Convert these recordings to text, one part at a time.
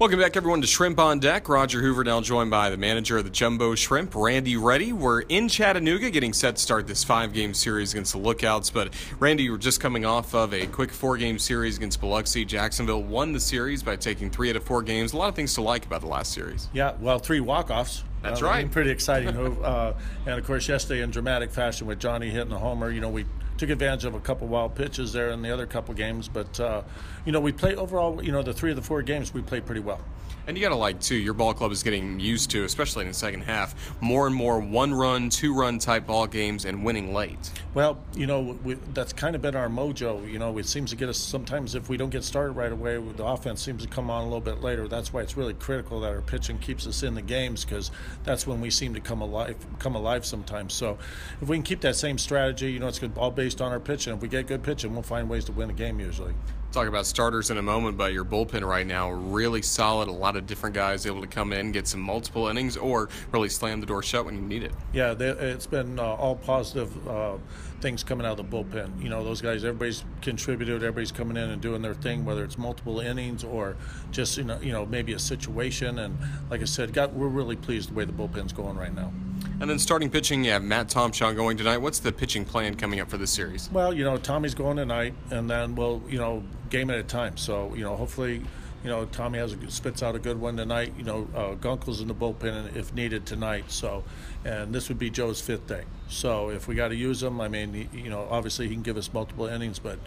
Welcome back, everyone, to Shrimp on Deck. Roger Hoover now joined by the manager of the Jumbo Shrimp, Randy Ready. We're in Chattanooga getting set to start this five game series against the Lookouts. But, Randy, you were just coming off of a quick four game series against Biloxi. Jacksonville won the series by taking three out of four games. A lot of things to like about the last series. Yeah, well, three walk offs. That's uh, right. Pretty exciting. uh, and, of course, yesterday in dramatic fashion with Johnny hitting the homer, you know, we took advantage of a couple wild pitches there in the other couple games. But, uh, you know, we played overall, you know, the three of the four games, we played pretty well. And you got to like, too, your ball club is getting used to, especially in the second half, more and more one run, two run type ball games and winning late. Well, you know, we, that's kind of been our mojo. You know, it seems to get us sometimes if we don't get started right away, the offense seems to come on a little bit later. That's why it's really critical that our pitching keeps us in the games because that's when we seem to come alive, come alive sometimes. So if we can keep that same strategy, you know, it's all based on our pitching. If we get good pitching, we'll find ways to win the game usually. Talk about starters in a moment, but your bullpen right now really solid. A lot of different guys able to come in, get some multiple innings, or really slam the door shut when you need it. Yeah, they, it's been uh, all positive uh, things coming out of the bullpen. You know, those guys, everybody's contributed. Everybody's coming in and doing their thing, whether it's multiple innings or just you know, you know, maybe a situation. And like I said, got, we're really pleased the way the bullpen's going right now. And then starting pitching, you have Matt Tomshaw going tonight. What's the pitching plan coming up for this series? Well, you know, Tommy's going tonight, and then we'll, you know, game at a time. So, you know, hopefully, you know, Tommy has a, spits out a good one tonight. You know, uh, Gunkel's in the bullpen if needed tonight. So, and this would be Joe's fifth day. So, if we got to use him, I mean, he, you know, obviously he can give us multiple innings, but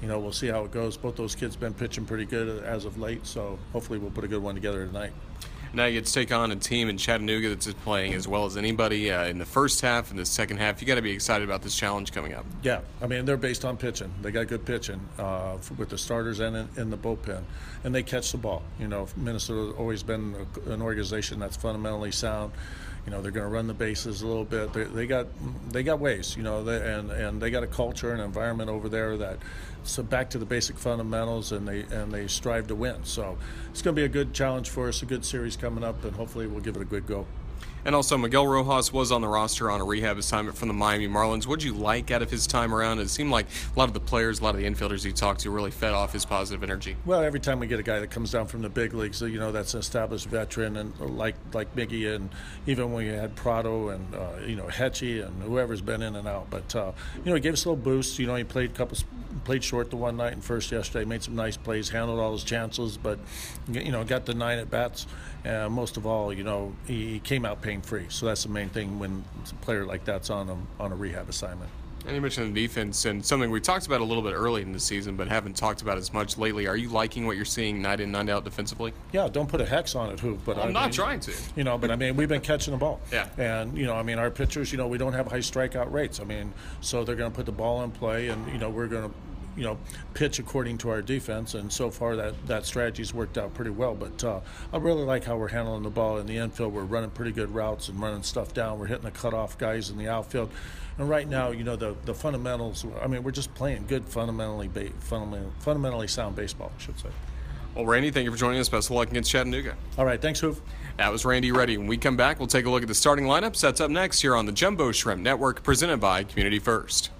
you know, we'll see how it goes. Both those kids been pitching pretty good as of late, so hopefully we'll put a good one together tonight. Now you get to take on a team in Chattanooga that's playing as well as anybody uh, in the first half and the second half. You got to be excited about this challenge coming up. Yeah, I mean they're based on pitching. They got good pitching uh, with the starters and in, in, the bullpen, and they catch the ball. You know, Minnesota's always been an organization that's fundamentally sound. You know, they're going to run the bases a little bit. They, they got they got ways. You know, they, and and they got a culture and environment over there that so back to the basic fundamentals, and they and they strive to win. So it's going to be a good challenge for us, a good series coming up, and hopefully we'll give it a good go. And also, Miguel Rojas was on the roster on a rehab assignment from the Miami Marlins. What did you like out of his time around? It seemed like a lot of the players, a lot of the infielders he talked to really fed off his positive energy. Well, every time we get a guy that comes down from the big leagues, you know, that's an established veteran, and like like Miggy, and even when we had Prado and uh, you know Hetchy and whoever's been in and out, but uh, you know, he gave us a little boost. You know, he played a couple, played short the one night and first yesterday, made some nice plays, handled all his chances, but you know, got the nine at bats, and most of all, you know, he came out pain free. So that's the main thing when a player like that's on a, on a rehab assignment. And you mentioned the defense and something we talked about a little bit early in the season, but haven't talked about as much lately. Are you liking what you're seeing night in, night out defensively? Yeah, don't put a hex on it, Hoop. But I'm I not mean, trying to. You know, but I mean, we've been catching the ball. Yeah. And you know, I mean, our pitchers, you know, we don't have high strikeout rates. I mean, so they're going to put the ball in play, and you know, we're going to you know, pitch according to our defense, and so far that that strategy's worked out pretty well. But uh, I really like how we're handling the ball in the infield. We're running pretty good routes and running stuff down. We're hitting the cutoff guys in the outfield, and right now, you know, the the fundamentals. I mean, we're just playing good, fundamentally ba- fundamentally, fundamentally sound baseball, I should say. Well, Randy, thank you for joining us. Best of luck against Chattanooga. All right, thanks, Hoof. That was Randy Ready. When we come back, we'll take a look at the starting lineup. Sets up next here on the Jumbo Shrimp Network, presented by Community First.